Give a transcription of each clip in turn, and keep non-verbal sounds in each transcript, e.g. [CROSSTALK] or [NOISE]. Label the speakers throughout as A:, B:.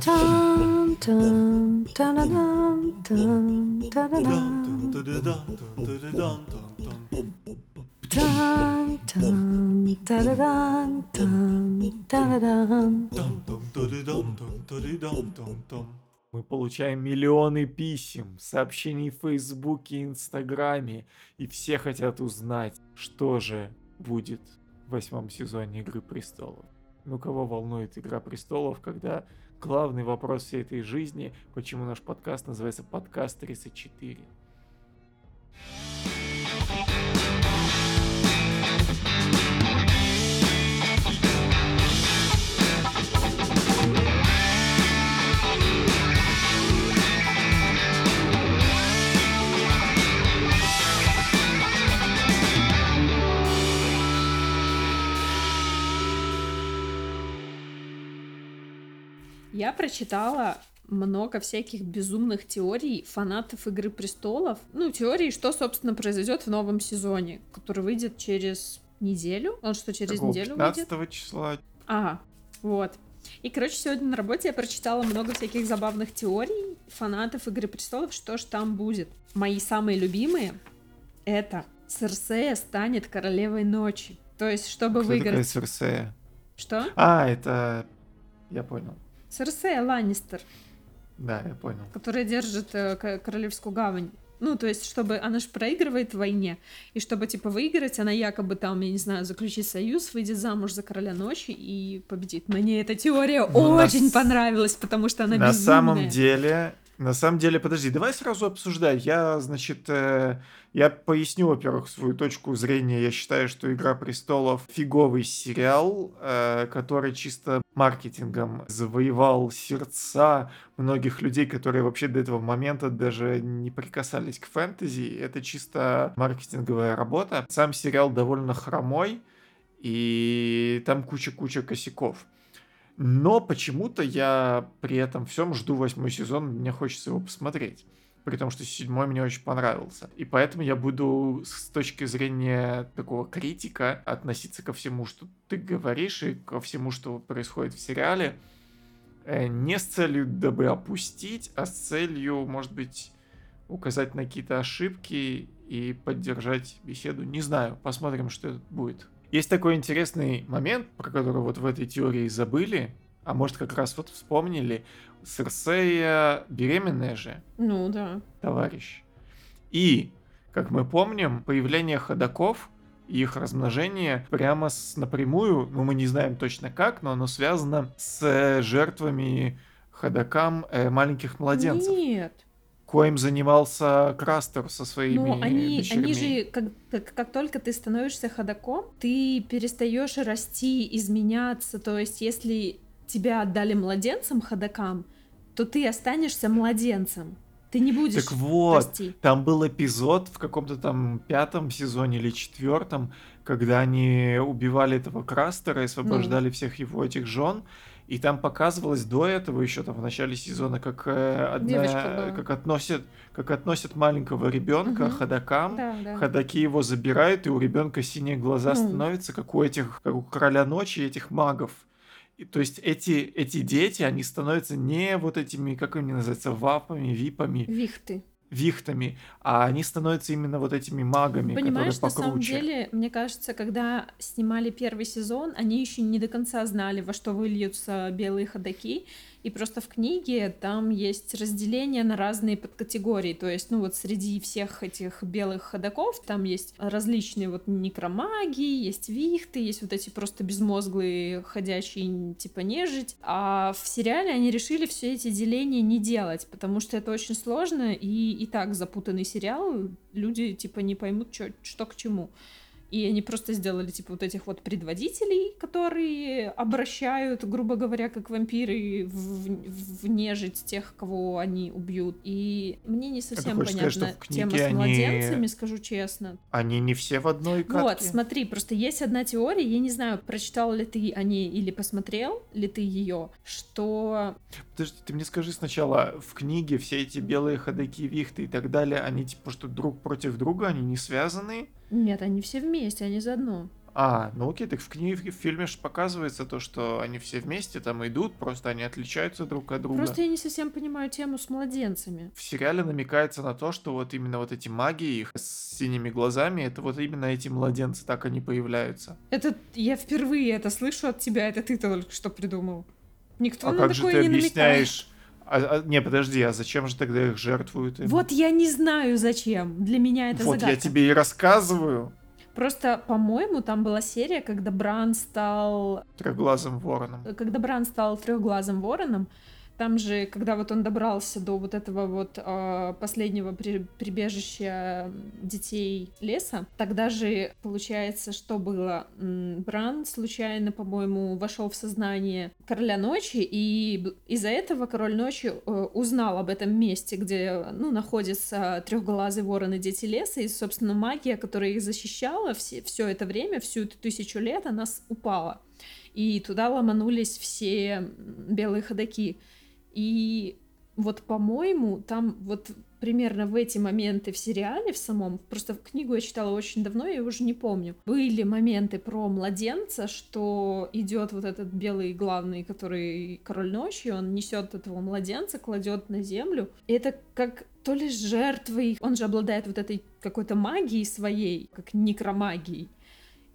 A: 짠짠 따라단 따라단 짠짠 따라단 따라단
B: Мы получаем миллионы писем, сообщений в Фейсбуке Инстаграме, и все хотят узнать, что же будет в восьмом сезоне Игры Престолов. Ну, кого волнует Игра Престолов, когда главный вопрос всей этой жизни, почему наш подкаст называется «Подкаст 34».
C: Я прочитала много всяких безумных теорий фанатов Игры Престолов. Ну, теории, что, собственно, произойдет в новом сезоне, который выйдет через неделю. Он что, через
B: Какого,
C: неделю
B: 15
C: выйдет?
B: числа.
C: Ага, вот. И, короче, сегодня на работе я прочитала много всяких забавных теорий фанатов Игры Престолов, что ж там будет. Мои самые любимые — это Серсея станет королевой ночи. То есть, чтобы
B: Кто такая
C: выиграть...
B: Серсея?
C: Что?
B: А, это... Я понял.
C: Серсея Ланнистер.
B: Да, я понял.
C: которая держит э, Королевскую гавань. Ну, то есть, чтобы она же проигрывает в войне, и чтобы, типа, выиграть, она якобы там, я не знаю, заключит союз, выйдет замуж за короля ночи и победит. Мне эта теория
B: Ну, на
C: очень
B: с-
C: понравилась, потому что она
B: на
C: безумная.
B: самом деле, на самом деле, подожди, давай сразу обсуждать. Я, значит, э, я поясню, во-первых, свою точку зрения. Я считаю, что Игра престолов фиговый сериал, э, который чисто маркетингом завоевал сердца многих людей, которые вообще до этого момента даже не прикасались к фэнтези. Это чисто маркетинговая работа. Сам сериал довольно хромой, и там куча-куча косяков. Но почему-то я при этом всем жду восьмой сезон, мне хочется его посмотреть. При том, что седьмой мне очень понравился. И поэтому я буду с точки зрения такого критика относиться ко всему, что ты говоришь, и ко всему, что происходит в сериале, э, не с целью дабы опустить, а с целью, может быть, указать на какие-то ошибки и поддержать беседу. Не знаю, посмотрим, что будет. Есть такой интересный момент, про который вот в этой теории забыли, а может как раз вот вспомнили. Серсея беременная же,
C: Ну, да.
B: товарищ. И, как мы помним, появление ходаков и их размножение прямо с напрямую, ну мы не знаем точно как, но оно связано с жертвами ходакам э, маленьких младенцев,
C: Нет.
B: Коим занимался Крастер со своими
C: Ну, они,
B: дочерьми.
C: они же, как, как, как только ты становишься ходаком, ты перестаешь расти, изменяться. То есть, если тебя отдали младенцам ходакам, то ты останешься младенцем. Ты не будешь
B: Так вот,
C: расти.
B: Там был эпизод в каком-то там пятом сезоне или четвертом, когда они убивали этого Крастера и
C: Ну.
B: освобождали всех его этих жен. И там показывалось до этого еще там в начале сезона, как э, одна,
C: Девочка была.
B: как относят, как относят маленького ребенка
C: Мгм.
B: ходакам.
C: Да, да.
B: Ходаки его забирают, и у ребенка синие глаза
C: Ну.
B: становятся, как у этих, как у короля ночи этих магов. И, то есть эти, эти дети, они становятся не вот этими, как они называются, вапами, випами,
C: Вихты.
B: Вихтами, а они становятся именно вот этими магами,
C: Понимаешь, на
B: которые
C: самом
B: покруче.
C: деле, мне кажется, когда снимали первый сезон, они еще не до конца знали, во что выльются белые ходаки. И просто в книге там есть разделение на разные подкатегории. То есть, ну вот среди всех этих белых ходаков там есть различные вот некромаги, есть вихты, есть вот эти просто безмозглые ходячие типа нежить. А в сериале они решили все эти деления не делать, потому что это очень сложно и и так запутанный сериал. Люди типа не поймут, чё- что к чему. И они просто сделали, типа, вот этих вот предводителей, которые обращают, грубо говоря, как вампиры в, в нежить тех, кого они убьют. И мне не совсем понятна
B: сказать, что в
C: тема с
B: они-
C: младенцами, скажу честно.
B: Они не все в одной катке.
C: Вот, смотри, просто есть одна теория, я не знаю, прочитал ли ты о ней или посмотрел ли ты ее, что
B: Подожди, ты мне скажи сначала, в книге все эти белые ходаки, вихты и так далее, они типа что друг против друга, они не связаны?
C: Нет, они все вместе, они заодно.
B: А, ну окей, так в книге, в фильме же показывается то, что они все вместе там идут, просто они отличаются друг от друга.
C: Просто я не совсем понимаю тему с младенцами.
B: В сериале намекается на то, что вот именно вот эти маги их с синими глазами, это вот именно эти младенцы, так они появляются.
C: Это я впервые это слышу от тебя, это ты только что придумал. Никто
B: а
C: на
B: как же
C: такое
B: ты
C: не намекает.
B: А, а, не, подожди, а зачем же тогда их жертвуют? им?
C: Вот я не знаю зачем. Для меня это
B: Вот
C: загадка.
B: я тебе и рассказываю.
C: Просто, по-моему, там была серия, когда Бран стал
B: Трехглазым вороном.
C: когда Бран стал трехглазым вороном, там же, когда вот он добрался до вот этого вот э, последнего при- прибежища детей леса, тогда же получается, что было? Бран случайно, по-моему, вошел в сознание короля ночи, и из-за этого король ночи э, узнал об этом месте, где, ну, находится трехглазый ворон и дети леса, и, собственно, магия, которая их защищала все, все это время, всю эту тысячу лет, она упала и туда ломанулись все белые ходаки. И вот, по-моему, там вот примерно в эти моменты в сериале в самом, просто книгу я читала очень давно, я уже не помню, были моменты про младенца, что идет вот этот белый главный, который король ночи, он несет этого младенца, кладет на землю. И это как то ли с жертвой, он же обладает вот этой какой-то магией своей, как некромагией.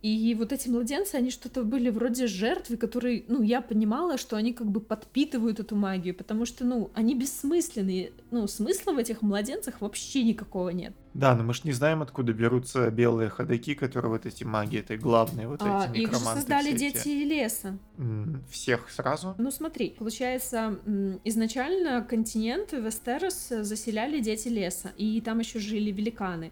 C: И вот эти младенцы, они что-то были вроде жертвы, которые, ну, я понимала, что они как бы подпитывают эту магию, потому что, ну, они бессмысленные. Ну, смысла в этих младенцах вообще никакого нет.
B: Да, но мы ж не знаем, откуда берутся белые ходаки, которые вот эти маги, это главные вот
C: А,
B: эти
C: их же создали дети
B: эти.
C: леса.
B: Всех сразу?
C: Ну смотри, получается, изначально континент Вестерос заселяли дети леса, и там еще жили великаны.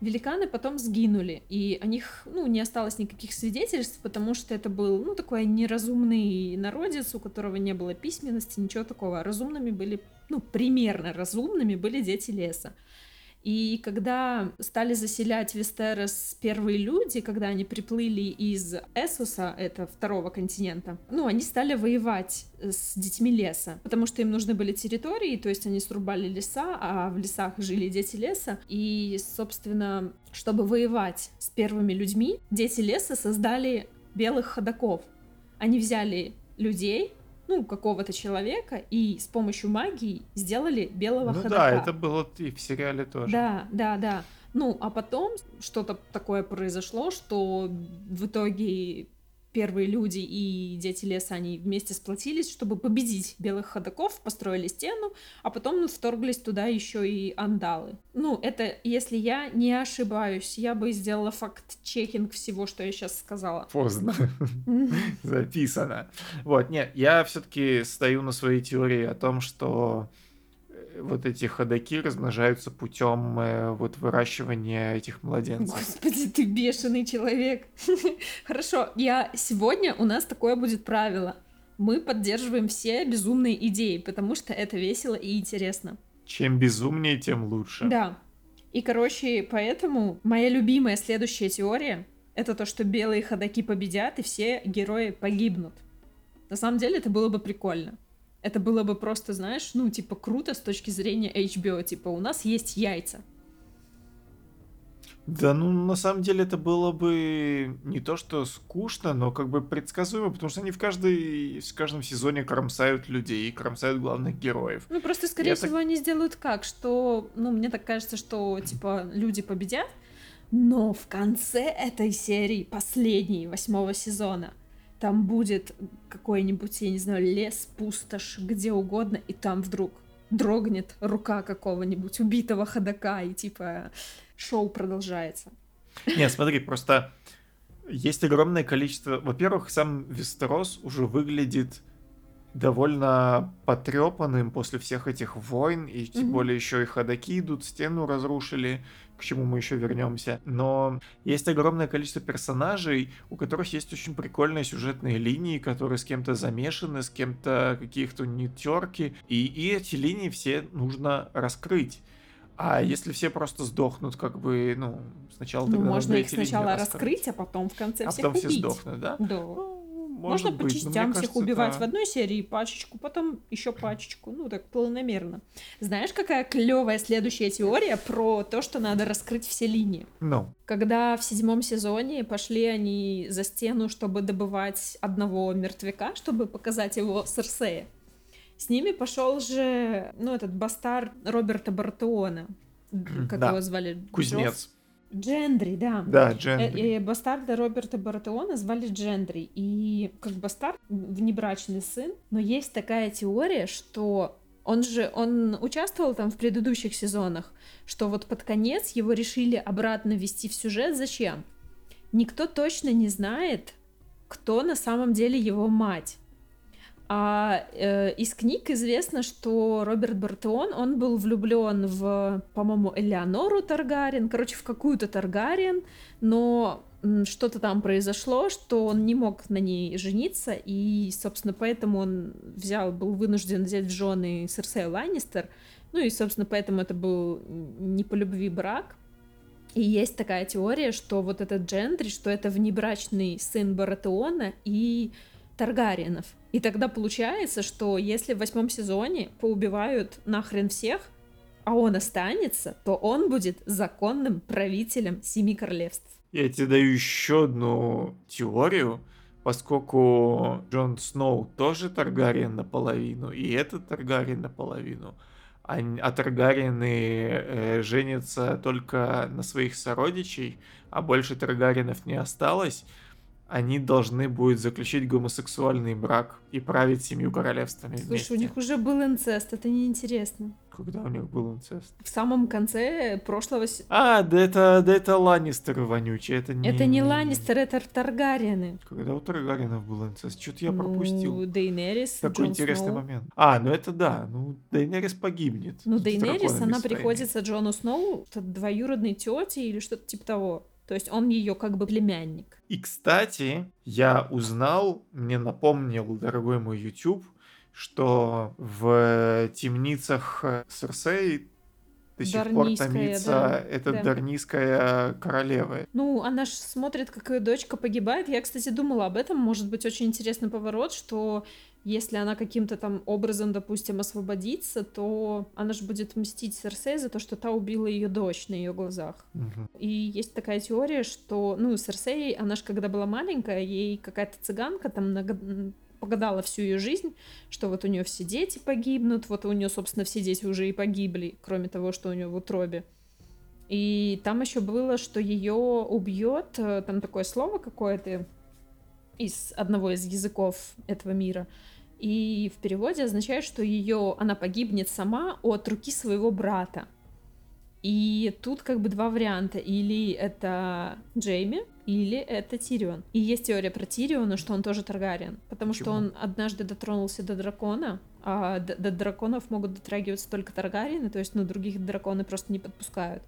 C: Великаны потом сгинули, и о них, ну, не осталось никаких свидетельств, потому что это был, ну, такой неразумный народец, у которого не было письменности, ничего такого. Разумными были, ну, примерно разумными были дети леса. И когда стали заселять Вестерос первые люди, когда они приплыли из Эсуса, это второго континента, ну, они стали воевать с детьми леса, потому что им нужны были территории, то есть они срубали леса, а в лесах жили дети леса. И, собственно, чтобы воевать с первыми людьми, дети леса создали белых ходаков. Они взяли людей, ну, какого-то человека, и с помощью магии сделали белого
B: Ну
C: ходока.
B: да, это было и в сериале тоже.
C: Да, да, да. Ну, а потом что-то такое произошло, что в итоге первые люди и дети леса, они вместе сплотились, чтобы победить белых ходоков, построили стену, а потом вторглись туда еще и андалы. Ну, это, если я не ошибаюсь, я бы сделала факт-чекинг всего, что я сейчас сказала.
B: Поздно. [LAUGHS] Записано. Вот, нет, я все-таки стою на своей теории о том, что вот эти ходаки размножаются путем э, вот выращивания этих младенцев.
C: Господи, ты бешеный человек. [LAUGHS] Хорошо, я сегодня у нас такое будет правило. Мы поддерживаем все безумные идеи, потому что это весело и интересно.
B: Чем безумнее, тем лучше.
C: Да. И, короче, поэтому моя любимая следующая теория — это то, что белые ходаки победят, и все герои погибнут. На самом деле это было бы прикольно. Это было бы просто, знаешь, ну, типа, круто с точки зрения HBO. Типа, у нас есть яйца.
B: Да, ну, на самом деле это было бы не то, что скучно, но как бы предсказуемо, потому что они в, каждой, в каждом сезоне кромсают людей, кромсают главных героев.
C: Ну, просто, скорее
B: Я
C: всего,
B: так-
C: они сделают как, что, ну, мне так кажется, что, типа, люди победят, но в конце этой серии, последней, восьмого сезона, там будет какой-нибудь, я не знаю, лес, пустошь, где угодно, и там вдруг дрогнет рука какого-нибудь убитого ходока, и, типа, шоу продолжается.
B: Не, смотри, просто есть огромное количество... Во-первых, сам Вестерос уже выглядит довольно потрепанным после всех этих войн, и тем
C: Мгм.
B: более еще и ходаки идут, стену разрушили, к чему мы еще вернемся. Но есть огромное количество персонажей, у которых есть очень прикольные сюжетные линии, которые с кем-то замешаны, с кем-то каких-то не терки, и, и эти линии все нужно раскрыть. А если все просто сдохнут, как бы, ну, сначала
C: Ну,
B: тогда
C: можно их сначала
B: раскрыть.
C: раскрыть, а потом в конце
B: А
C: всех
B: потом все
C: убить.
B: сдохнут, да?
C: Да.
B: Ну, может
C: Можно
B: быть,
C: по частям всех
B: кажется,
C: убивать
B: да.
C: в одной серии пачечку, потом еще пачечку. Ну, так планомерно. Знаешь, какая клевая следующая теория про то, что надо раскрыть все линии?
B: Ну,
C: Когда в седьмом сезоне пошли они за стену, чтобы добывать одного мертвяка, чтобы показать его Серсея, с ними пошел же, ну, этот бастард Роберта Бартеона. Как
B: Да.
C: его звали?
B: кузнец.
C: Джофф? Джендри, да.
B: Да,
C: Э,
B: Джендри.
C: э, бастарда Роберта Бартеона звали Джендри. И как бастард, внебрачный сын. Но есть такая теория, что он же, он участвовал там в предыдущих сезонах, что вот под конец его решили обратно ввести в сюжет. Зачем? Никто точно не знает, кто на самом деле его мать. А э, из книг известно, что Роберт Бартеон, он был влюблен в, по-моему, Элеонору Таргариен, короче, в какую-то Таргариен, но что-то там произошло, что он не мог на ней жениться, и, собственно, поэтому он взял, был вынужден взять в жены Серсея Ланнистер, ну и, собственно, поэтому это был не по любви брак. И есть такая теория, что вот этот Джендри, что это внебрачный сын Баратеона и Таргариенов. И тогда получается, что если в восьмом сезоне поубивают нахрен всех, а он останется, то он будет законным правителем Семи Королевств.
B: Я тебе даю еще одну теорию, поскольку Джон Сноу тоже Таргариен наполовину, и этот Таргариен наполовину. А, а Таргариены э, женятся только на своих сородичей, а больше Таргариенов не осталось. Они должны будут заключить гомосексуальный брак и править семью королевствами
C: Слушай,
B: вместе.
C: у них уже был инцест, это неинтересно.
B: Когда у них был инцест?
C: В самом конце прошлого...
B: А, да это, да это Ланнистеры вонючие, это не...
C: Это не Ланнистер, это Таргариены.
B: Когда у Таргариенов был инцест? Что-то я
C: Ну,
B: пропустил.
C: Дейнерис,
B: Такой
C: Джон
B: интересный
C: Сноу.
B: момент. А, ну это да. Ну, Дейнерис погибнет.
C: Ну, Дейнерис, она
B: своими.
C: приходится Джону Сноу, двоюродной тете или что-то типа того. То есть он ее как бы племянник.
B: И, кстати, я узнал, мне напомнил дорогой мой YouTube, что в темницах Серсей до сих пор томится
C: да,
B: эта
C: да.
B: дарнийская королева.
C: Ну, она ж смотрит, как ее дочка погибает. Я, кстати, думала об этом. Может быть, очень интересный поворот, что если она каким-то там образом, допустим, освободится, то она же будет мстить Серсей за то, что та убила ее дочь на ее глазах.
B: Мгм.
C: И есть такая теория, что, ну, Серсей, она же когда была маленькая, ей какая-то цыганка там м, погадала всю ее жизнь, что вот у нее все дети погибнут, вот у нее, собственно, все дети уже и погибли, кроме того, что у нее в утробе. И там еще было, что ее убьет, э, там такое слово какое-то из одного из языков этого мира. И в переводе означает, что ее она погибнет сама от руки своего брата. И тут как бы два варианта. Или это Джейми, или это Тирион. И есть теория про Тириона, что он тоже Таргариен. Потому что
B: Почему?
C: он однажды дотронулся до дракона, а д- до драконов могут дотрагиваться только Таргариены, то есть, ну, других драконы просто не подпускают.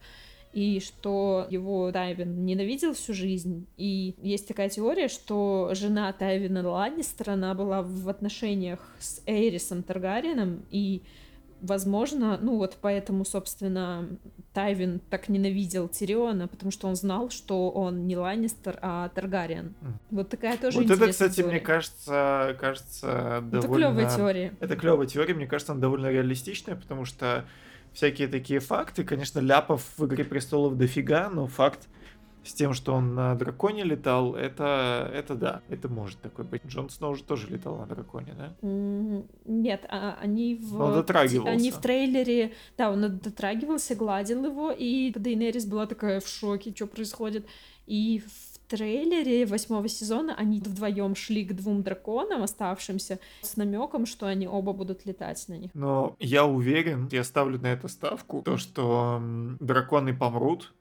C: И что его Тайвин ненавидел всю жизнь. И есть такая теория, что жена Тайвина Ланнистера, она была в отношениях с Эйрисом Таргариеном, и Возможно, ну вот поэтому, собственно, Тайвин так ненавидел Тириона, потому что он знал, что он не Ланнистер, а Таргариен. Вот такая тоже
B: вот это,
C: интересная
B: кстати, мне
C: теория.
B: кажется, кажется
C: Это
B: довольно...
C: клевая теория.
B: Это клевая теория, мне кажется, она довольно реалистичная, потому что всякие такие факты, конечно, ляпов в «Игре престолов» дофига, но факт с тем, что он на драконе летал, это, это да, это может такой быть. Джон Сноу же тоже летал на драконе, да?
C: Нет, а- они в...
B: Он дотрагивался.
C: Они в трейлере... Да, он дотрагивался, гладил его, и Дейнерис была такая в шоке, что происходит. И в трейлере восьмого сезона они вдвоем шли к двум драконам оставшимся с намеком, что они оба будут летать на них.
B: Но я уверен, я ставлю на это ставку, то, что драконы помрут,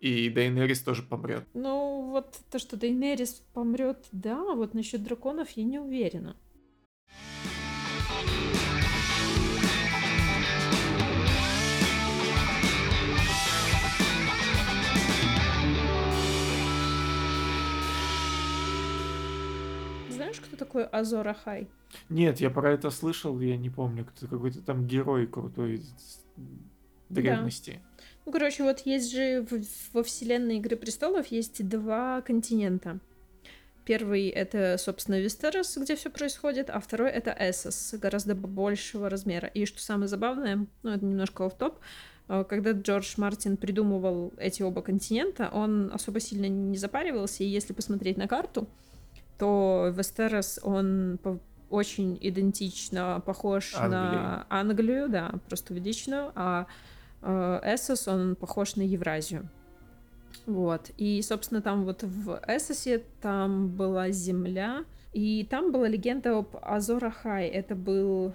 B: и Дейнерис тоже помрет.
C: Ну, вот то, что Дейнерис помрет, да, а вот насчет драконов я не уверена. Знаешь, кто такой Азор Ахай?
B: Нет, я про это слышал, я не помню, кто какой-то там герой крутой из древности.
C: Ну, короче, вот есть же в- во вселенной Игры Престолов есть два континента. Первый — это, собственно, Вестерос, где все происходит, а второй — это Эссос, гораздо большего размера. И что самое забавное, ну, это немножко в топ когда Джордж Мартин придумывал эти оба континента, он особо сильно не запаривался, и если посмотреть на карту, то Вестерос, он очень идентично похож
B: Англии.
C: на Англию, да, просто увеличенную, а э, Эссос, он похож на Евразию. Вот. И, собственно, там вот в Эссосе там была земля, и там была легенда об Азорахай. Это был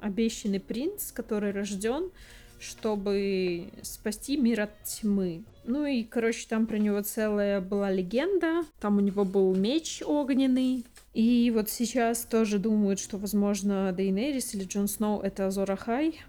C: обещанный принц, который рожден, чтобы спасти мир от тьмы. Ну и, короче, там про него целая была легенда. Там у него был меч огненный. И вот сейчас тоже думают, что, возможно, Дейнерис или Джон Сноу — это Азорахай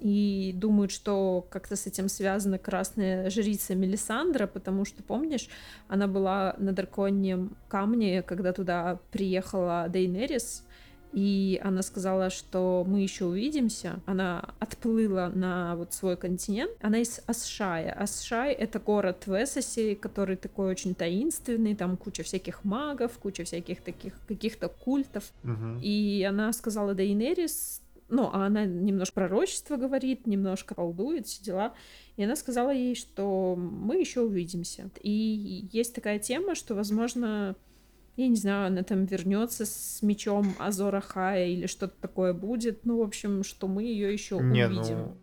C: и думают, что как-то с этим связана красная жрица Мелисандра, потому что, помнишь, она была на драконьем камне, когда туда приехала Дейнерис, и она сказала, что мы еще увидимся. Она отплыла на вот свой континент. Она из Асшая. Асшай — это город в Эссосе, который такой очень таинственный, там куча всяких магов, куча всяких таких каких-то культов.
B: Мгм.
C: И она сказала Дейнерис, ну, а она немножко пророчество говорит, немножко колдует, все дела. И она сказала ей, что мы еще увидимся. И есть такая тема, что, возможно, я не знаю, она там вернется с мечом Азора Хая или что-то такое будет. Ну, в общем, что мы ее еще
B: Не,
C: увидим.
B: ну,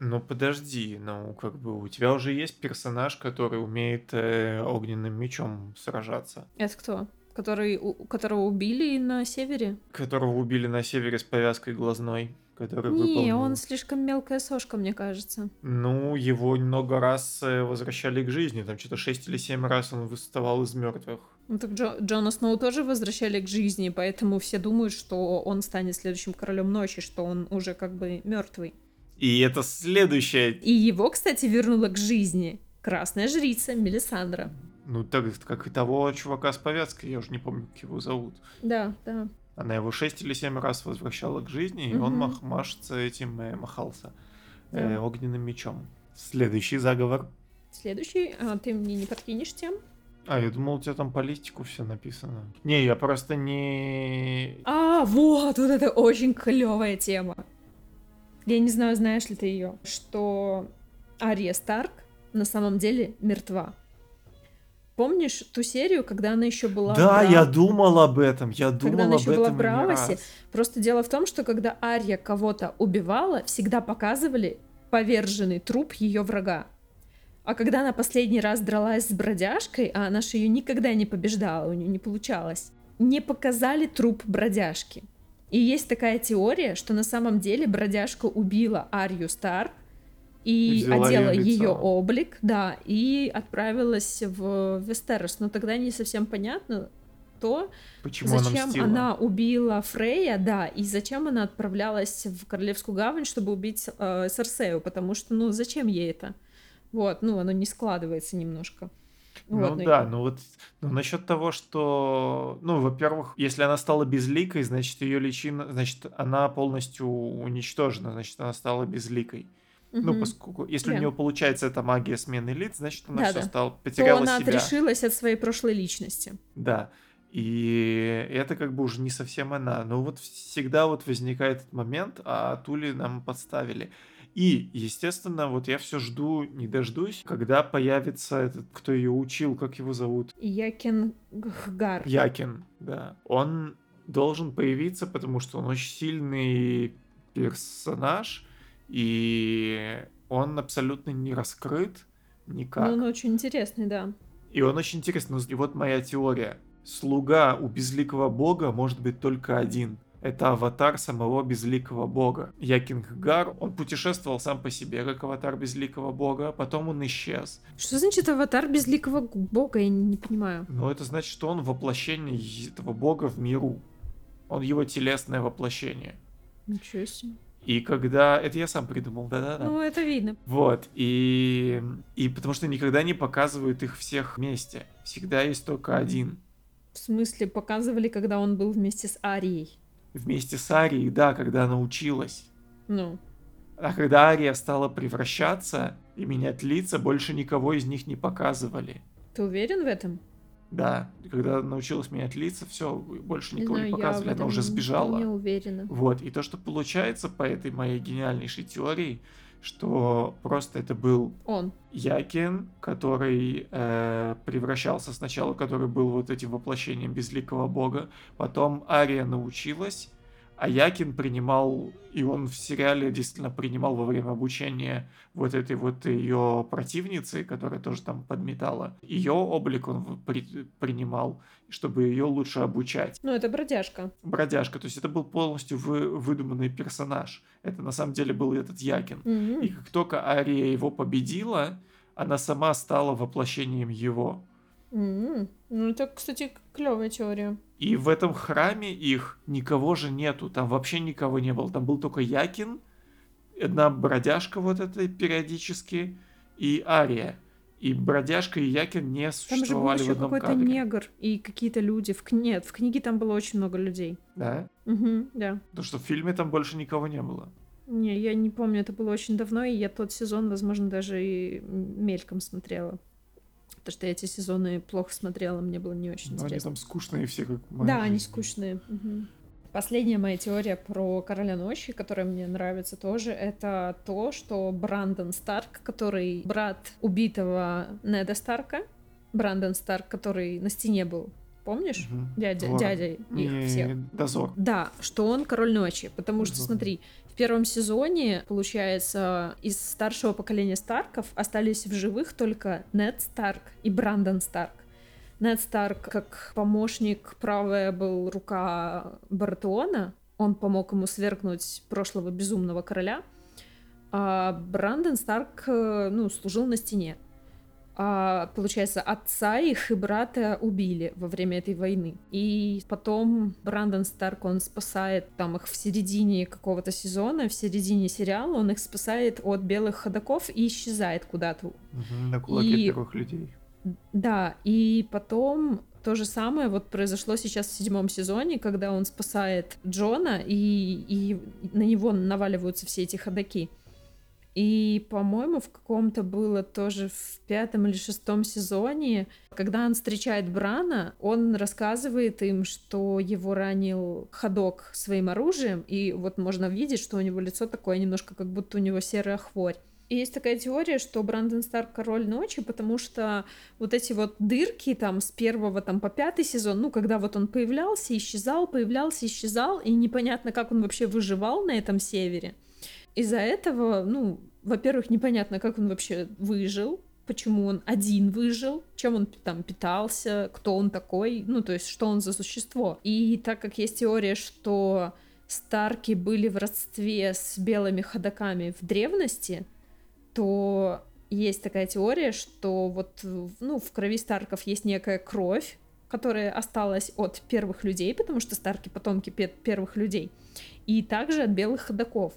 B: ну подожди, ну как бы у тебя уже есть персонаж, который умеет э, огненным мечом сражаться,
C: Это кто? Который, у которого убили на севере?
B: которого убили на севере с повязкой глазной, который
C: Не,
B: выполнил.
C: он слишком мелкая сошка, мне кажется.
B: Ну, его много раз э, возвращали к жизни, там что-то 6 или 7 раз он выставал из мертвых.
C: Ну так Джо- Джона Сноу тоже возвращали к жизни, поэтому все думают, что он станет следующим королем ночи, что он уже как бы мертвый.
B: И это следующее,
C: И его, кстати, вернула к жизни красная жрица Мелисандра.
B: Ну так как и того чувака с повязкой, я уже не помню, как его зовут.
C: Да, да.
B: Она его 6 или 7 раз возвращала к жизни, и он
C: Мгм.
B: мах- машется этим, э, махался э,
C: Да.
B: огненным мечом. Следующий заговор.
C: Следующий, а, ты мне не подкинешь тем?
B: А, я думал, у тебя там политику все написано. Не, я просто не...
C: А, вот, вот это очень клевая тема. Я не знаю, знаешь ли ты ее, что Ария Старк на самом деле мертва. Помнишь ту серию, когда она еще была в
B: Да,
C: Бра-
B: я думал об этом, я думал
C: Когда она
B: об
C: еще была
B: этом
C: в
B: и не
C: Бравосе. Просто дело в том, что когда Ария кого-то убивала, всегда показывали поверженный труп ее врага. А когда она последний раз дралась с бродяжкой, а она же ее никогда не побеждала, у нее не получалось, не показали труп бродяжки. И есть такая теория, что на самом деле бродяжка убила Арию Старк
B: И взяла
C: одела ее облик, да, и отправилась в Вестерос. Но тогда не совсем понятно то,
B: Почему она
C: зачем
B: мстила?
C: она убила Фрея, да, и зачем она отправлялась в Королевскую гавань, чтобы убить э, Серсею, потому что, ну, зачем ей это? Вот, ну, оно не складывается немножко.
B: Ну
C: Вот, ну
B: да, ну вот ну, насчет того, что, ну, во-первых, если она стала безликой, значит, ее личина, значит, она полностью уничтожена, значит, она стала безликой. Ну,
C: Мгм.
B: поскольку, если у
C: Да.
B: нее получается эта магия смены лиц, значит, она все
C: Да-да.
B: стала,
C: То
B: потеряла
C: она
B: себя.
C: отрешилась от своей прошлой личности.
B: Да. И это как бы уже не совсем она. Но вот всегда вот возникает этот момент, а Тули нам подставили. И, естественно, вот я все жду, не дождусь, когда появится этот, кто ее учил, как его зовут?
C: Якен Гхгар.
B: Якин, да. Он должен появиться, потому что он очень сильный персонаж, и он абсолютно не раскрыт никак.
C: Ну, он очень интересный, да.
B: И он очень интересный. И вот моя теория. Слуга у безликого бога может быть только один. Это аватар самого безликого бога. Якинггар, он путешествовал сам по себе, как аватар безликого бога, а потом он исчез.
C: Что значит аватар безликого бога? Я не, понимаю.
B: Но это значит, что он воплощение этого бога в миру. Он его телесное воплощение.
C: Ничего себе.
B: И когда... Это я сам придумал, да-да-да.
C: Ну, это видно.
B: Вот, и... И потому что никогда не показывают их всех вместе. Всегда есть только один.
C: В смысле, показывали, когда он был вместе с Арией.
B: Вместе с Арией, да, когда она училась.
C: Ну,
B: А когда Ария стала превращаться и менять лица, больше никого из них не показывали.
C: ты уверен в этом?
B: Да, когда научилась менять лица, все, больше
C: Не
B: никого
C: знаю,
B: не
C: я в
B: показывали, она уже сбежала.
C: Не уверена.
B: Вот, и то, что получается по этой моей гениальнейшей теории, что просто это был
C: Он.
B: Якин, который э, превращался сначала, который был вот этим воплощением безликого бога, потом Ария научилась, а Якин принимал, и он в сериале действительно принимал во время обучения вот этой вот ее противницы, которая тоже там подметала. Ее облик он при- принимал, чтобы ее лучше обучать.
C: Ну, это бродяжка.
B: Бродяжка, то есть это был полностью вы- выдуманный персонаж. Это на самом деле был этот Якин.
C: Мгм.
B: И как только Ария его победила, она сама стала воплощением его.
C: М, Ну, это, кстати, клевая теория.
B: И в этом храме их никого же нету. Там вообще никого не было. Там был только Якин, одна бродяжка вот эта периодически, и Ария. И бродяжка и Якин не
C: Там же был
B: существовали в
C: еще
B: одном
C: какой-то
B: кадре.
C: негр и какие-то люди. В... Нет, в книге там было очень много людей.
B: Да?
C: Мгм, да.
B: Потому что в фильме там больше никого не было.
C: Не, я не помню, это было очень давно, и я тот сезон, возможно, даже и мельком смотрела. Потому что я эти сезоны плохо смотрела, мне было не очень
B: Но они
C: интересно.
B: там скучные все, как моя
C: Да, они скучные. Мгм. Последняя моя теория про Короля Ночи, которая мне нравится тоже, это то, что Брандон Старк, который брат убитого Неда Старка, Брандон Старк, который на стене был, помнишь?
B: Мгм.
C: Дядя, дядя их
B: Не,
C: всех.
B: Дозор.
C: Да, что он король ночи, потому что,
B: Дозор.
C: смотри, в первом сезоне, получается, из старшего поколения Старков остались в живых только Нед Старк и Брандон Старк. Нед Старк, как помощник, правая был рука Баратеона, он помог ему свергнуть прошлого безумного короля, а Брандон Старк, э, ну, служил на стене. А, получается, отца их и брата убили во время этой войны. И потом Брандон Старк, он спасает там их в середине какого-то сезона, в середине сериала, он их спасает от белых ходаков и исчезает куда-то.
B: На кулаке
C: И-
B: первых людей.
C: Да, и потом то же самое вот произошло сейчас в седьмом сезоне, когда он спасает Джона, и, и на него наваливаются все эти ходаки. И, по-моему, в каком-то было тоже в пятом или шестом сезоне, когда он встречает Брана, он рассказывает им, что его ранил ходок своим оружием, и вот можно видеть, что у него лицо такое немножко, как будто у него серая хворь. И есть такая теория, что Брандон Старк король ночи, потому что вот эти вот дырки там с первого там по пятый сезон, ну, когда вот он появлялся, исчезал, появлялся, исчезал, и непонятно, как он вообще выживал на этом севере. Из-за этого, ну, во-первых, непонятно, как он вообще выжил, почему он один выжил, чем он там питался, кто он такой, ну, то есть, что он за существо. И так как есть теория, что Старки были в родстве с белыми ходаками в древности, то есть такая теория, что вот ну, в крови Старков есть некая кровь, которая осталась от первых людей, потому что Старки потомки пе- первых людей, и также от белых ходаков.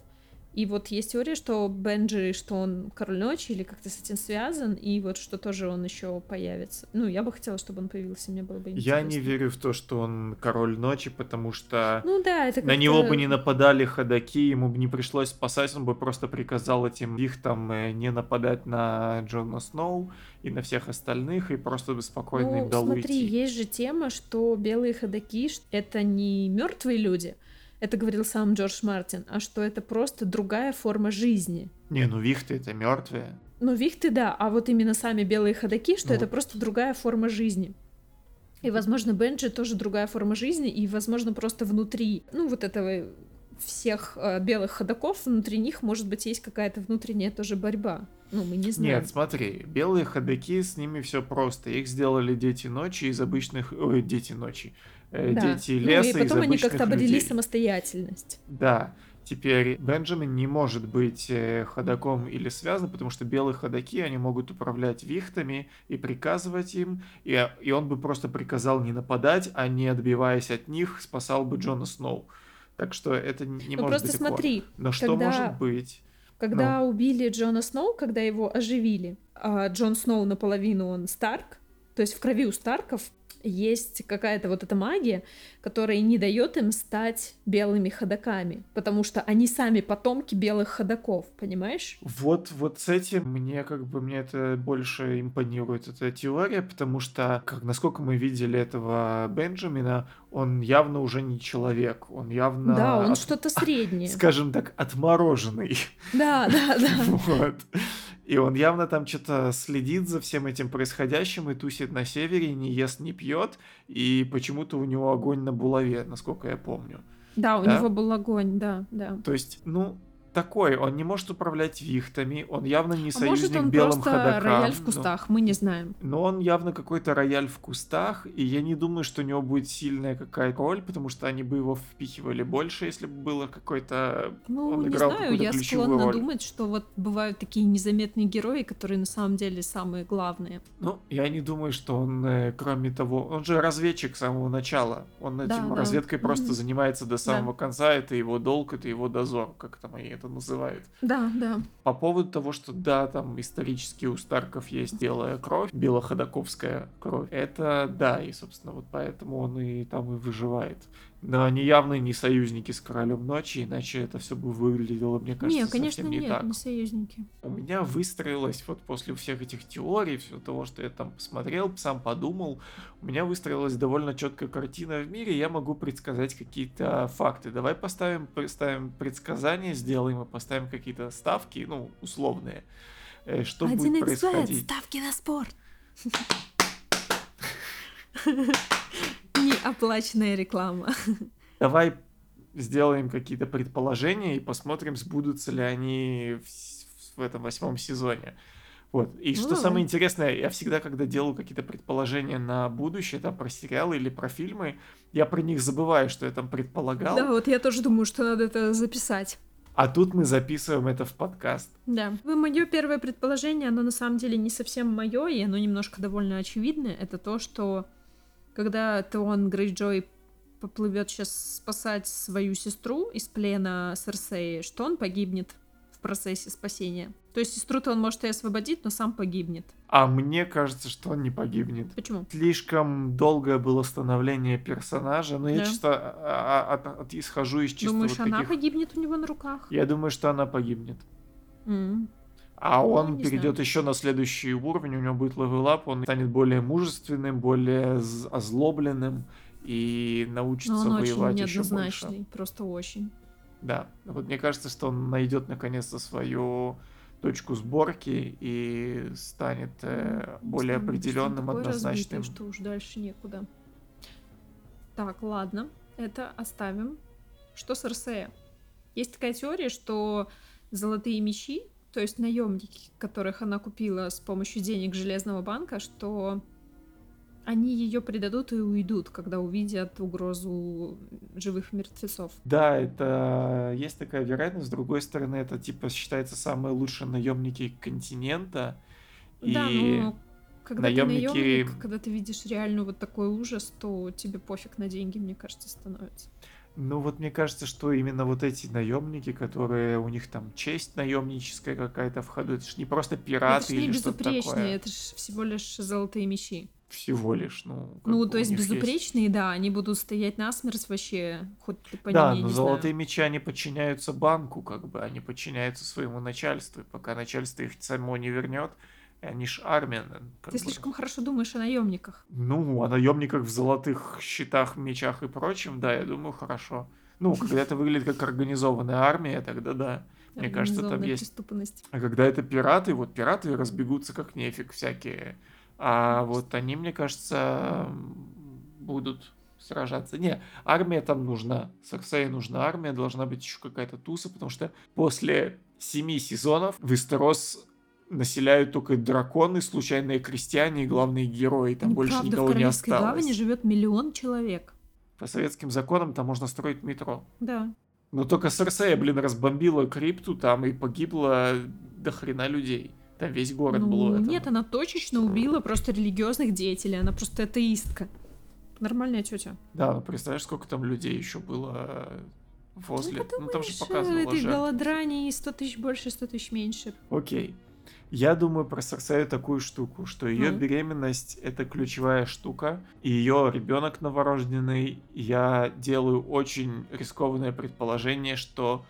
C: И вот есть теория, что Бенджи, что он король ночи или как-то с этим связан, и вот что тоже он еще появится. Ну, я бы хотела, чтобы он появился, мне было бы интересно.
B: Я не верю в то, что он король ночи, потому что
C: Ну да, это
B: на него бы не нападали ходаки, ему бы не пришлось спасать, он бы просто приказал этим их там э, не нападать на Джона Сноу и на всех остальных, и просто бы спокойно
C: Ну,
B: им дал
C: смотри,
B: уйти.
C: есть же тема, что белые ходаки это не мертвые люди, это говорил сам Джордж Мартин, а что это просто другая форма жизни.
B: Не, ну вихты это мертвые.
C: Ну, вихты, да, а вот именно сами белые ходаки, что
B: Ну
C: это просто другая форма жизни. И, возможно, Бенджи тоже другая форма жизни, и, возможно, просто внутри, ну, вот этого всех э, белых ходаков, внутри них, может быть, есть какая-то внутренняя тоже борьба. Ну, мы не знаем.
B: Нет, смотри, белые ходаки, с ними все просто. Их сделали дети ночи из обычных... Ой, дети ночи. Э,
C: Да.
B: Дети
C: Ну,
B: леса
C: и
B: из
C: потом они
B: обычных
C: как-то обрели
B: людей.
C: самостоятельность.
B: Да, теперь Бенджамин не может быть э, ходаком или связан, потому что белые ходаки, они могут управлять вихтами и приказывать им, и, и он бы просто приказал не нападать, а не отбиваясь от них, спасал бы Джона Сноу. Так что это не
C: ну,
B: может
C: просто
B: быть
C: смотри,
B: Но что
C: когда-
B: может быть?
C: Когда
B: Ну.
C: убили Джона Сноу, когда его оживили, а Джон Сноу наполовину он Старк, То есть в крови у Старков есть какая-то вот эта магия, которая не дает им стать белыми ходаками, потому что они сами потомки белых ходаков, понимаешь?
B: Вот, вот с этим мне как бы мне это больше импонирует эта теория, потому что, как насколько мы видели этого Бенджамина, он явно уже не человек, он явно,
C: Да, он
B: от-
C: что-то среднее.
B: скажем так, отмороженный.
C: Да, да, да. [LAUGHS]
B: Вот. И он явно там что-то следит за всем этим происходящим и тусит на севере, не ест, не пьет, и почему-то у него огонь на булаве, насколько я помню.
C: Да, у
B: Да?
C: него был огонь, да, да.
B: То есть, ну, такой, он не может управлять вихтами, он явно не
C: А
B: союзник
C: может, он
B: белым
C: просто
B: ходокам.
C: рояль в
B: ну,
C: кустах, мы не знаем.
B: Но он явно какой-то рояль в кустах, и я не думаю, что у него будет сильная какая-то роль, потому что они бы его впихивали больше, если бы было какой-то...
C: Ну,
B: он
C: не знаю, я склонна
B: роль.
C: думать, что вот бывают такие незаметные герои, которые на самом деле самые главные.
B: Ну, я не думаю, что он, э, кроме того... Он же разведчик с самого начала. Он
C: Да,
B: этим
C: да.
B: разведкой просто
C: Мгм.
B: занимается до самого конца. Это его долг, это его дозор, как там они это называют.
C: Да, да.
B: По поводу того, что да, там исторически у Старков есть белая кровь, белоходаковская кровь, это да, и, собственно, вот поэтому он и там и выживает. Но они явно не союзники с Королем Ночи, иначе это все бы выглядело, мне кажется,
C: не, конечно,
B: совсем не
C: нет,
B: так.
C: не союзники.
B: У меня выстроилось, вот после всех этих теорий, всего того, что я там посмотрел, сам подумал, у меня выстроилась довольно четкая картина в мире, я могу предсказать какие-то факты. Давай поставим, представим предсказания, сделаем и поставим какие-то ставки, ну, условные. Э, Что будет происходить?
C: ставки на спорт. [LAUGHS] Неоплаченная реклама.
B: Давай сделаем какие-то предположения и посмотрим, сбудутся ли они в, в этом восьмом сезоне. Вот. И
C: Ну,
B: что самое интересное, я всегда, когда делаю какие-то предположения на будущее, там про сериалы или про фильмы, я про них забываю, что я там предполагал.
C: Да, вот я тоже думаю, что надо это записать.
B: А тут мы записываем это в подкаст.
C: Да. Мое первое предположение, оно на самом деле не совсем мое, и оно немножко довольно очевидное. Это то, что когда Теон Грейджой поплывет сейчас спасать свою сестру из плена Серсеи, что он погибнет в процессе спасения. То есть сестру-то он может и освободить, но сам погибнет.
B: А мне кажется, что он не погибнет.
C: Почему?
B: Слишком долгое было становление персонажа, но я
C: Да.
B: чисто а, а, от- от- исхожу из чисто
C: Думаешь,
B: вот
C: она
B: таких-
C: погибнет у него на руках?
B: Я думаю, что она погибнет.
C: М.
B: А
C: Ну,
B: он перейдет
C: знаю.
B: еще на следующий уровень, у него будет level up, он станет более мужественным, более озлобленным и
C: Но
B: научится
C: он очень
B: воевать еще больше.
C: просто очень.
B: Да, вот мне кажется, что он найдет наконец-то свою точку сборки и станет э, более
C: знаю,
B: определенным, однозначным.
C: разбитое, что уж дальше некуда. Так, ладно, это оставим. Что с РСЭ? Есть такая теория, что золотые мечи, то есть наемники, которых она купила с помощью денег Железного банка, что они ее предадут и уйдут, когда увидят угрозу живых мертвецов.
B: Да, это есть такая вероятность. С другой стороны, это типа считается самые лучшие наемники континента.
C: Да,
B: и
C: но когда
B: наемники-
C: ты наемник, когда ты видишь реально вот такой ужас, то тебе пофиг на деньги, мне кажется, становится.
B: Ну вот мне кажется, что именно вот эти наемники, которые у них там честь наемническая какая-то в ходу, это же не просто
C: это
B: пираты
C: не
B: или что-то такое.
C: это же всего лишь золотые мечи.
B: Всего лишь, ну.
C: Ну, то есть безупречные, да, они будут стоять насмерть вообще, хоть ты по
B: Да,
C: ним, я
B: но золотые
C: знаю.
B: мечи, они подчиняются банку, как бы, они подчиняются своему начальству, и пока начальство их само не вернет, они ж армия. ну, как
C: Ты
B: бы.
C: слишком хорошо думаешь о наемниках.
B: Ну, о наемниках в золотых щитах, мечах и прочем, да, я думаю, хорошо. Ну, когда это выглядит как организованная армия, тогда да. Мне кажется, там есть. А когда это пираты, вот пираты разбегутся как нефиг всякие. А вот они, мне кажется, будут сражаться. Не, армия там нужна. Сарсеи нужна армия, должна быть еще какая-то туса, потому что после семи сезонов Вестерос населяют только драконы, случайные крестьяне и главные герои. Там больше
C: Неправда, в
B: никого не осталось.
C: гавани живет миллион человек.
B: По советским законам там можно строить метро.
C: Да.
B: Но только Серсея, блин, разбомбила крипту там и погибло до хрена людей. Там весь город был в
C: Ну,
B: этом.
C: нет, она точечно убила просто религиозных деятелей, она просто атеистка. Нормальная тетя.
B: Да, ну представляешь, сколько там людей еще было э, возле. Ну, там же
C: Думаешь,
B: показывало
C: этой голодрани 100 тысяч больше, 100 тысяч меньше.
B: Окей. Я думаю про Серсею такую штуку, что ее
C: Ну?
B: беременность это ключевая штука, и ее ребенок новорожденный. Я делаю очень рискованное предположение, что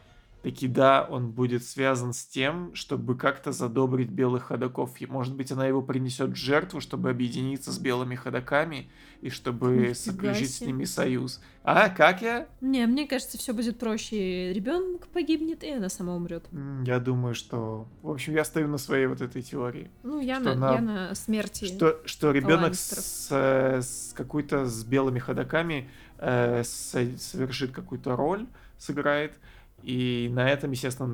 B: таки да, он будет связан с тем, чтобы как-то задобрить белых ходоков. И, может быть, она его принесет в жертву, чтобы объединиться с белыми ходоками и чтобы заключить с ними союз. А, как я?
C: Не, мне кажется, все будет проще. Ребенок погибнет, и она сама умрет.
B: Я думаю, что... В общем, я стою на своей вот этой теории.
C: Ну, я, на,
B: на-
C: я на смерти.
B: Что, что ребенок с, э, с какой-то с белыми ходоками э, со- совершит какую-то роль, сыграет, и на этом, естественно,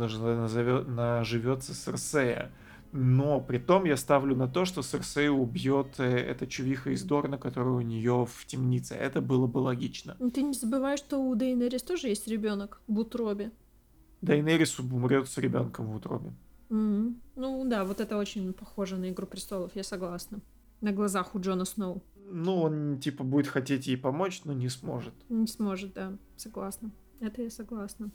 B: наживется Серсея. Но при том я ставлю на то, что Серсею убьет э, эта чувиха из Дорна, которая у нее в темнице. Это было бы логично.
C: Ну, Ты не забывай, что у Дейнерис тоже есть ребенок в утробе.
B: Дайнерис умрет с ребенком в утробе.
C: Мгм. Ну да, вот это очень похоже на Игру престолов, я согласна. На глазах у Джона Сноу.
B: Ну, он типа будет хотеть ей помочь, но не сможет.
C: Не сможет, да, согласна. Это я согласна.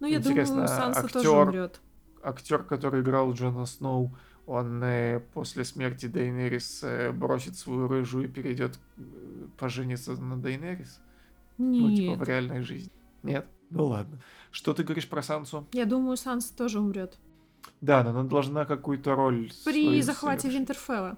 C: Ну, я
B: Интересно,
C: думаю, Санса тоже
B: актер-
C: умрет.
B: актер, который играл Джона Сноу, он э, после смерти Дейнерис э, бросит свою рыжую и перейдет э, пожениться на Дейнерис? Ну, типа в
C: Нет.
B: реальной жизни. Нет? Ну ладно. Что ты говоришь про Сансу?
C: Я думаю, Санса тоже умрет.
B: Да, но она должна какую-то роль
C: При захвате
B: совершить.
C: Винтерфелла.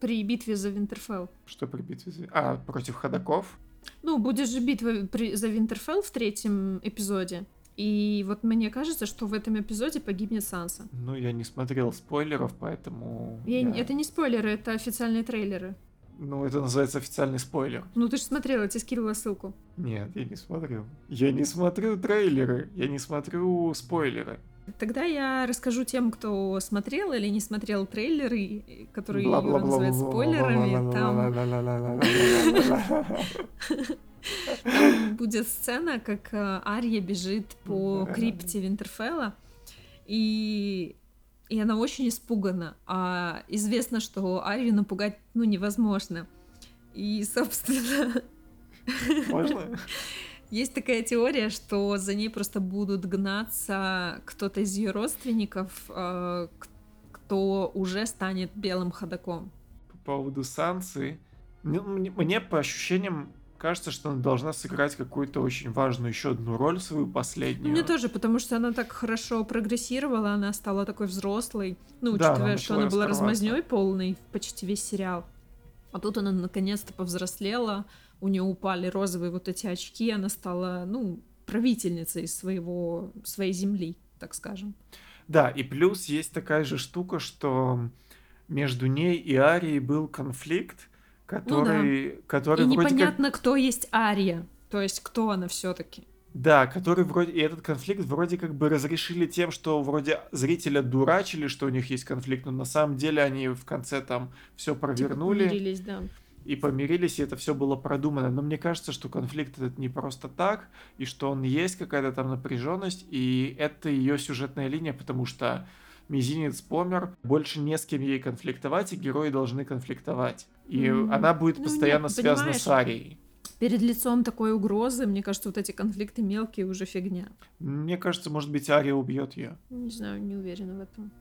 C: При битве за Винтерфелл.
B: Что при битве? за- А, против ходаков?
C: Ну, будет же битва при- за Винтерфелл в третьем эпизоде. И вот мне кажется, что в этом эпизоде погибнет Санса.
B: Ну, я не смотрел спойлеров, поэтому...
C: Я-
B: я-
C: Это не спойлеры, это официальные трейлеры.
B: Ну, это называется официальный спойлер.
C: Ну, ты же смотрела, я тебе скидывала ссылку.
B: Нет, я не смотрю. Я не смотрю трейлеры, я не смотрю спойлеры.
C: Тогда я расскажу тем, кто смотрел или не смотрел трейлеры, которые Юра называет спойлерами. Там, там будет сцена, как э, Ария бежит по
B: Да.
C: крипте Винтерфелла, и, и она очень испугана. А известно, что Арию напугать ну, невозможно. И, собственно,
B: Можно? [LAUGHS]
C: Есть такая теория, что за ней просто будут гнаться кто-то из ее родственников, э, кто уже станет белым ходаком.
B: По поводу Сансы. ну, мне по ощущениям кажется, что она должна сыграть какую-то очень важную еще одну роль свою
C: Ну,
B: последнюю.
C: мне тоже, потому что она так хорошо прогрессировала, она стала такой взрослой. Ну,
B: Да,
C: учитывая,
B: она
C: что она была размазней полной почти весь сериал. А тут она наконец-то повзрослела, у нее упали розовые вот эти очки, она стала, ну, правительницей своего, своей земли, так скажем.
B: Да, и плюс есть такая же штука, что между ней и Арией был конфликт, который, который
C: Ну И
B: вроде как
C: непонятно, кто есть Ария. То есть, кто она все-таки.
B: Да, который вроде... И этот конфликт вроде как бы разрешили тем, что вроде зрителя дурачили, что у них есть конфликт, но на самом деле они в конце там все провернули
C: Помирились, да.
B: и помирились, и это все было продумано. Но мне кажется, что конфликт этот не просто так, и что он есть какая-то там напряженность, и это ее сюжетная линия, потому что Мизинец помер, больше не с кем ей конфликтовать, и герои должны конфликтовать. И
C: М,
B: она будет
C: ну
B: постоянно
C: нет,
B: связана с Арией.
C: Перед лицом такой угрозы, мне кажется, вот эти конфликты мелкие уже фигня.
B: Мне кажется, может быть, Ария убьет ее.
C: Не знаю, не уверена в этом.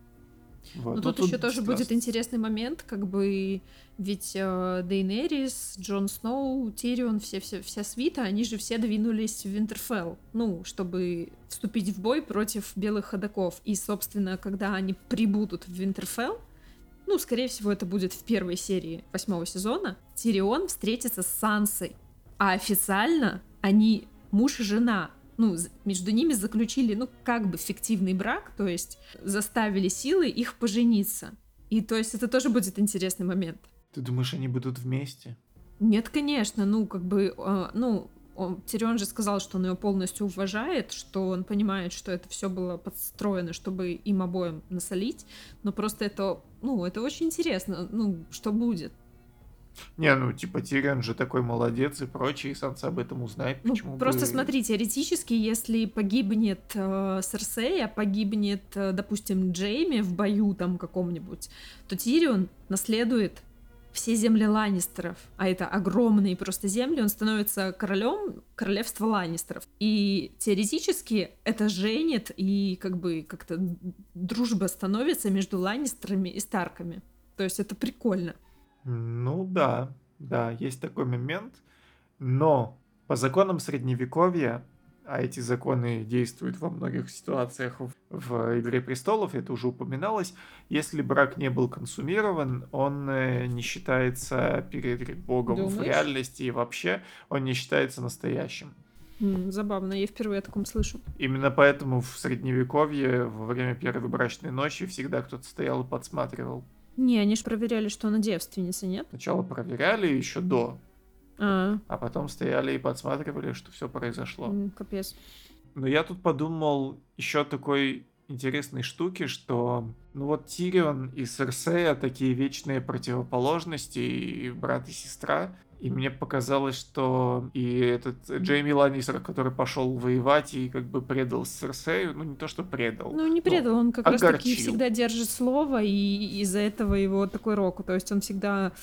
B: Вот.
C: Но
B: Ну,
C: тут, еще тоже
B: страшно.
C: будет интересный момент, как бы ведь э, Дейнерис, Джон Сноу, Тирион, все, все, вся свита, они же все двинулись в Винтерфелл, ну, чтобы вступить в бой против белых ходаков. И, собственно, когда они прибудут в Винтерфелл, ну, скорее всего, это будет в первой серии восьмого сезона, Тирион встретится с Сансой. А официально они муж и жена. Ну, между ними заключили, ну, как бы фиктивный брак, то есть заставили силы их пожениться. И то есть это тоже будет интересный момент.
B: Ты думаешь, они будут вместе?
C: Нет, конечно, ну, как бы, э, ну, он, Тирион же сказал, что он ее полностью уважает, что он понимает, что это все было подстроено, чтобы им обоим насолить, но просто это, ну, это очень интересно, ну, что будет.
B: Не, ну, типа, Тирион же такой молодец и прочее, и Санса об этом узнает,
C: Ну,
B: почему
C: просто
B: бы-
C: смотри, теоретически, если погибнет э, Серсея, погибнет, э, допустим, Джейми в бою там каком-нибудь, то Тирион наследует все земли Ланнистеров, а это огромные просто земли, он становится королем королевства Ланнистеров. И теоретически это женит, и как бы как-то дружба становится между Ланнистерами и Старками. То есть это прикольно.
B: Ну да, да, есть такой момент. Но по законам Средневековья а эти законы действуют во многих ситуациях в, в «Игре престолов», это уже упоминалось, если брак не был консумирован, он э, не считается перед Богом
C: Думаешь?
B: в реальности и вообще он не считается настоящим.
C: Забавно, я впервые о таком слышу.
B: Именно поэтому в Средневековье во время первой брачной ночи всегда кто-то стоял и подсматривал.
C: Не, они же проверяли, что она девственница, нет?
B: Сначала проверяли еще до,
C: А,
B: а потом стояли и подсматривали, что все произошло.
C: капец.
B: Но я тут подумал еще такой интересной штуки, что ну вот Тирион и Серсея такие вечные противоположности, и брат и сестра. И мне показалось, что и этот Джейми Ланнистер, который пошел воевать и как бы предал Серсею, ну не то что предал.
C: Ну, не предал, он как раз таки
B: огорчил.
C: всегда держит слово, и из-за этого его такой рок. То есть он всегда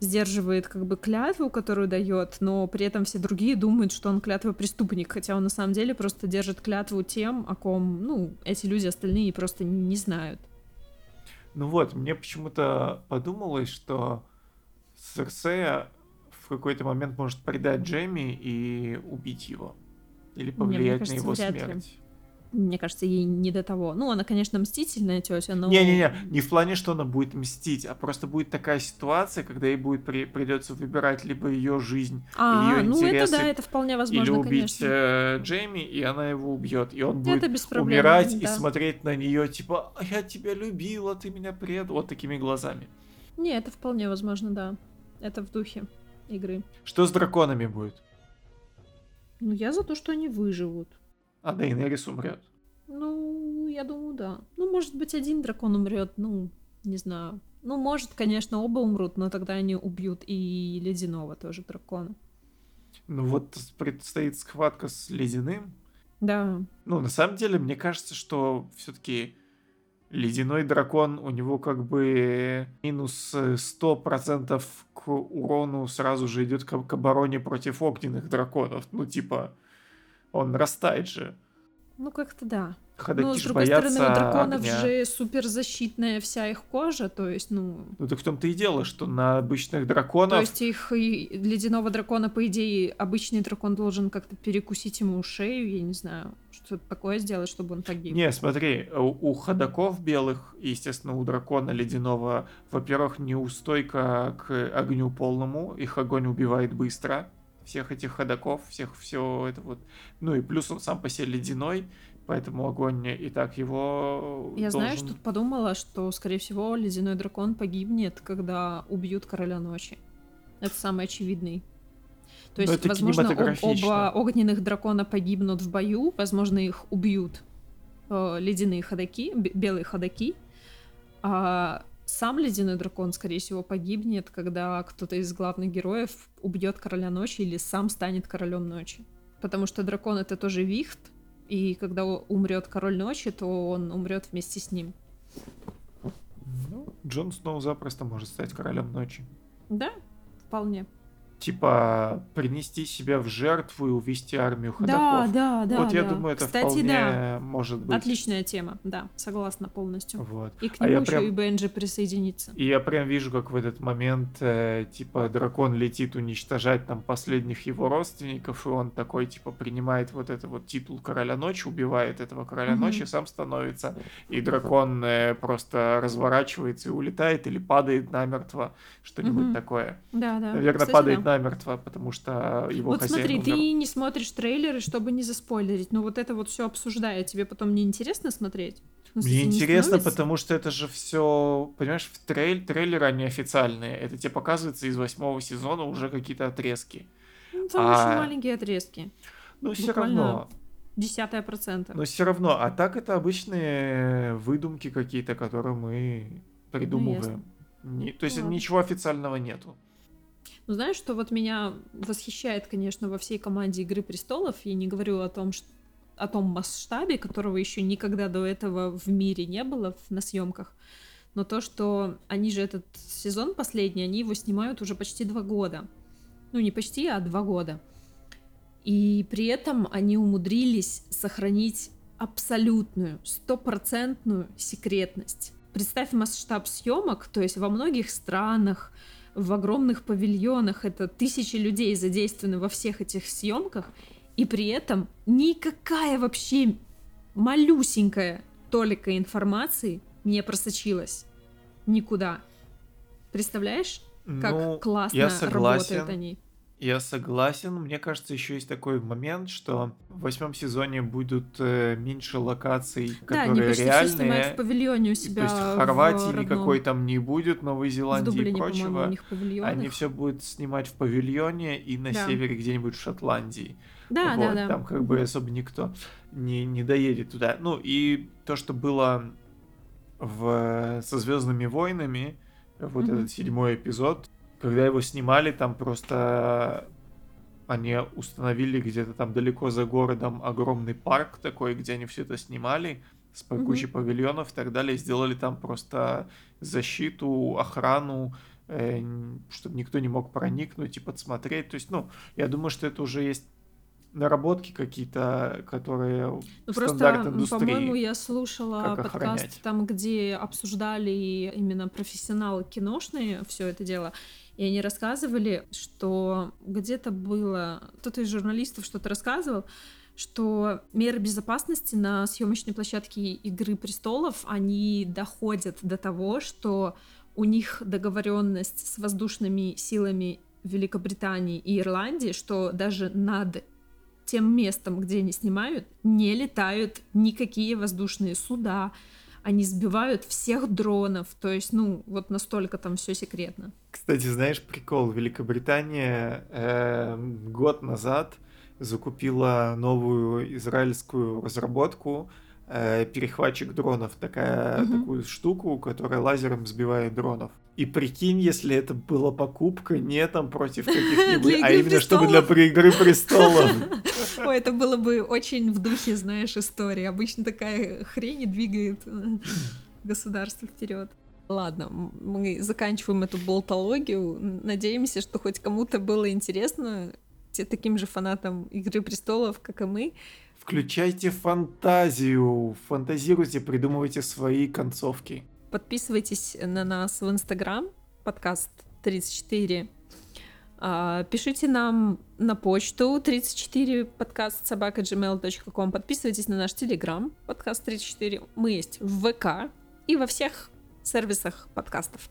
C: сдерживает как бы клятву, которую дает, но при этом все другие думают, что он клятва преступник, хотя он на самом деле просто держит клятву тем, о ком, ну, эти люди остальные просто не знают.
B: Ну вот, мне почему-то подумалось, что Серсея какой-то момент может предать Джейми и убить его. Или повлиять
C: кажется,
B: на его
C: вряд ли.
B: смерть.
C: Мне кажется, ей не до того. Ну, она, конечно, мстительная тетя, но...
B: Не-не-не, не в плане, что она будет мстить, а просто будет такая ситуация, когда ей будет при- придется выбирать либо ее жизнь,
C: А,
B: её
C: ну это
B: интересы,
C: да, это вполне
B: или
C: возможно,
B: убить
C: конечно.
B: э, Джейми, и она его убьет. И он
C: Это
B: будет
C: без проблем.
B: умирать и
C: да.
B: смотреть на нее, типа, «А я тебя любила, ты меня предал, вот такими глазами.
C: Не, это вполне возможно, да. Это в духе игры.
B: Что с драконами будет?
C: Ну, я за то, что они выживут.
B: А Дейнерис умрет.
C: Ну, я думаю, да. Ну, может быть, один дракон умрет, ну, не знаю. Ну, может, конечно, оба умрут, но тогда они убьют и ледяного тоже дракона.
B: Ну вот предстоит схватка с ледяным.
C: Да.
B: Ну, на самом деле, мне кажется, что все-таки ледяной дракон, у него как бы минус э, 100% к урону сразу же идет к, к обороне против огненных драконов. Ну, типа, он растает же.
C: Ну, как-то да.
B: Ходаки
C: ну, с
B: ж
C: другой
B: боятся
C: стороны, у драконов
B: огня.
C: же суперзащитная вся их кожа, то есть, ну...
B: Ну, так в том-то и дело, что на обычных
C: То
B: драконов...
C: есть их и ледяного дракона, по идее, обычный дракон должен как-то перекусить ему шею, я не знаю, что-то такое сделать, чтобы он погиб.
B: Не, смотри, у, у ходаков белых, и, естественно, у дракона ледяного, во-первых, неустойка к огню полному, их огонь убивает быстро, всех этих ходаков, всех все это вот. Ну и плюс он сам по себе ледяной, поэтому огонь и так его
C: Я
B: должен...
C: знаешь, тут подумала, что, скорее всего, ледяной дракон погибнет, когда убьют короля ночи. Это самый очевидный. То
B: Но
C: есть, возможно, об- оба огненных дракона погибнут в бою, возможно, их убьют э, ледяные ходаки, белые ходаки, а сам ледяной дракон, скорее всего, погибнет, когда кто-то из главных героев убьет короля ночи или сам станет королем ночи. Потому что дракон это тоже вихт, и когда умрет король ночи, то он умрет вместе с ним.
B: Ну, Джон Сноу запросто может стать королем ночи.
C: Да, вполне.
B: Типа, принести себя в жертву и увести армию
C: Да,
B: ходаков.
C: да, да.
B: вот я
C: да.
B: думаю, это
C: Кстати,
B: вполне
C: да.
B: может быть.
C: Отличная тема, да, согласна полностью.
B: Вот.
C: И к
B: А
C: нему
B: я
C: еще
B: прям-
C: и Бенджи присоединится.
B: И я прям вижу, как в этот момент, э, типа, дракон летит уничтожать там последних его родственников, и он такой, типа, принимает вот это вот титул короля ночи, убивает этого короля
C: Мгм.
B: ночи, сам становится, и дракон э, просто разворачивается и улетает, или падает намертво, что-нибудь
C: Мгм.
B: такое.
C: Да, да.
B: Наверное,
C: Кстати,
B: падает
C: да.
B: Намертво, потому что его
C: Вот смотри,
B: умер.
C: ты не смотришь трейлеры, чтобы не заспойлерить, но вот это вот все обсуждая, тебе потом не интересно смотреть? Смысле,
B: Мне интересно, потому что это же все, понимаешь, в трейль, трейлеры они официальные. Это тебе показывается из восьмого сезона уже какие-то отрезки.
C: Ну, там
B: а-
C: очень маленькие отрезки.
B: Но все равно.
C: Десятая процента.
B: Но все равно. А так это обычные выдумки какие-то, которые мы придумываем. Не- то есть
C: Ну
B: ничего официального нету.
C: Ну, знаешь, что вот меня восхищает, конечно, во всей команде Игры престолов, я не говорю о том, что о том масштабе, которого еще никогда до этого в мире не было в- на съемках. Но то, что они же этот сезон последний, они его снимают уже почти два года. Ну, не почти, а два года. И при этом они умудрились сохранить абсолютную, стопроцентную секретность. Представь масштаб съемок, то есть во многих странах, в огромных павильонах, это тысячи людей задействованы во всех этих съемках, и при этом никакая вообще малюсенькая толика информации не просочилась никуда. Представляешь, как
B: Ну,
C: классно
B: я согласен.
C: работают они?
B: Я согласен. Мне кажется, еще есть такой момент, что в восьмом сезоне будут э, меньше локаций,
C: Да, они
B: которые
C: почти все снимают
B: реальные.
C: в павильоне у
B: И,
C: себя.
B: То есть в Хорватии
C: родном.
B: никакой там не будет, Новой
C: В
B: Зеландии и
C: Дублине, у
B: прочего.
C: них павильон.
B: Они все будут снимать в павильоне и на
C: Да.
B: севере где-нибудь в Шотландии.
C: Да,
B: Вот,
C: да, да.
B: Там как бы особо никто не, не доедет туда. Ну и то, что было в, со Звездными войнами, вот
C: Мгм.
B: этот седьмой эпизод, когда его снимали, там просто они установили где-то там далеко за городом огромный парк такой, где они все это снимали, с кучей павильонов и так далее, сделали там просто защиту, охрану, чтобы никто не мог проникнуть и подсмотреть. То есть, ну, я думаю, что это уже есть наработки какие-то, которые
C: Ну,
B: стандарт
C: просто,
B: индустрии.
C: по-моему, я слушала подкаст
B: охранять.
C: там, где обсуждали именно профессионалы киношные все это дело. И они рассказывали, что где-то было... Кто-то из журналистов что-то рассказывал, что меры безопасности на съемочной площадке Игры престолов, они доходят до того, что у них договоренность с воздушными силами Великобритании и Ирландии, что даже над тем местом, где они снимают, не летают никакие воздушные суда. Они сбивают всех дронов. То есть, ну, вот настолько там все секретно.
B: Кстати, знаешь, прикол. Великобритания э, год назад закупила новую израильскую разработку э, перехватчик дронов, такая,
C: Мгм.
B: такую штуку, которая лазером сбивает дронов. И прикинь, если это была покупка не там против [LAUGHS] каких-нибудь, а
C: «Игры
B: именно чтобы для
C: престолов».
B: «Игры престолов». [LAUGHS]
C: Ой, это было бы очень в духе, знаешь, истории. Обычно такая хрень двигает э, государство вперед. Ладно, мы заканчиваем эту болтологию. Надеемся, что хоть кому-то было интересно, те таким же фанатам Игры престолов, как и мы.
B: Включайте фантазию, фантазируйте, придумывайте свои концовки.
C: Подписывайтесь на нас в Инстаграм, подкаст 34. А, Пишите нам на почту 34 подкаст собака gmail.com. Подписывайтесь на наш телеграм подкаст 34. Мы есть в ВК и во всех сервисах подкастов.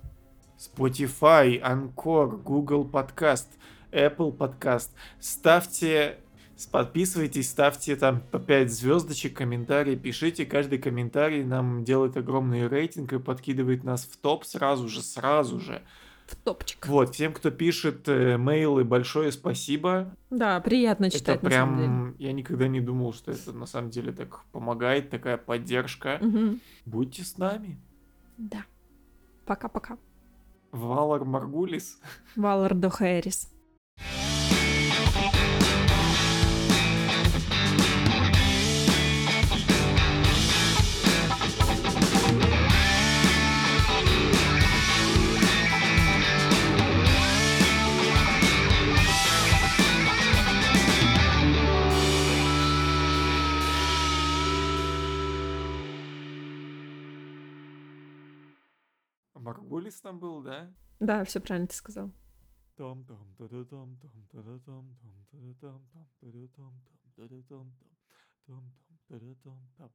B: Spotify, Anchor, Google Podcast, Apple Podcast. Ставьте, подписывайтесь, ставьте там по 5 звездочек, комментарии, пишите. Каждый комментарий нам делает огромный рейтинг и подкидывает нас в топ сразу же, сразу же.
C: В топчик.
B: Вот, всем, кто пишет э, мейлы, большое спасибо.
C: Да, приятно
B: Это
C: читать деле.
B: прям, я никогда не думал, что это на самом деле так помогает, такая поддержка.
C: Мгм.
B: Будьте с нами.
C: Да. Пока-пока.
B: Валар Маргулис.
C: Валардо Хэрис.
B: Маргулис там был, да?
C: Да, все правильно ты сказал.
B: Том том та-да-том, том та-да-том, том та-да-том, том та-да-том, том та-да-том, том том та-да-том, том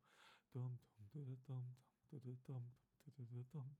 B: том та-да-том, том та-да-том, том та-да-том, том та-да-том.